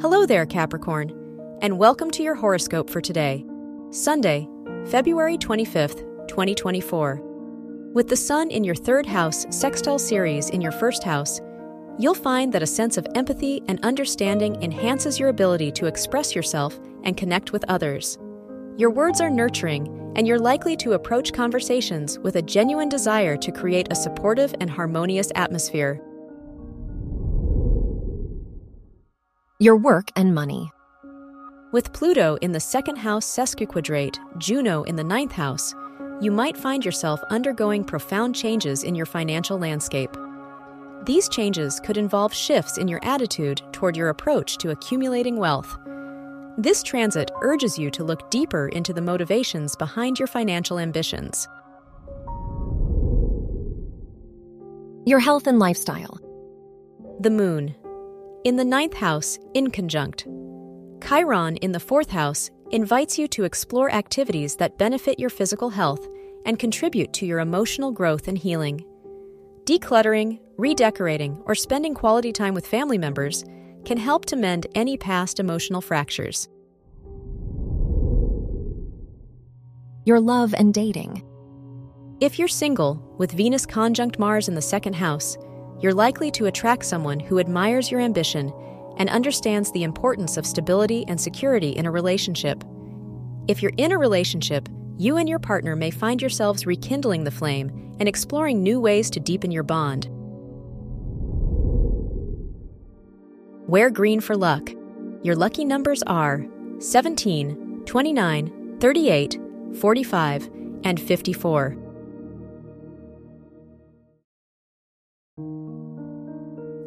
Hello there, Capricorn, and welcome to your horoscope for today, Sunday, February 25th, 2024. With the Sun in your third house sextile Ceres in your first house, you'll find that a sense of empathy and understanding enhances your ability to express yourself and connect with others. Your words are nurturing, and you're likely to approach conversations with a genuine desire to create a supportive and harmonious atmosphere. Your work and money. With Pluto in the second house sesquiquadrate, Juno in the ninth house, you might find yourself undergoing profound changes in your financial landscape. These changes could involve shifts in your attitude toward your approach to accumulating wealth. This transit urges you to look deeper into the motivations behind your financial ambitions. Your health and lifestyle. The Moon. In the ninth house, in conjunct. Chiron in the fourth house invites you to explore activities that benefit your physical health and contribute to your emotional growth and healing. Decluttering, redecorating, or spending quality time with family members can help to mend any past emotional fractures. Your love and dating. If you're single, with Venus conjunct Mars in the second house, you're likely to attract someone who admires your ambition and understands the importance of stability and security in a relationship. If you're in a relationship, you and your partner may find yourselves rekindling the flame and exploring new ways to deepen your bond. Wear green for luck. Your lucky numbers are 17, 29, 38, 45, and 54.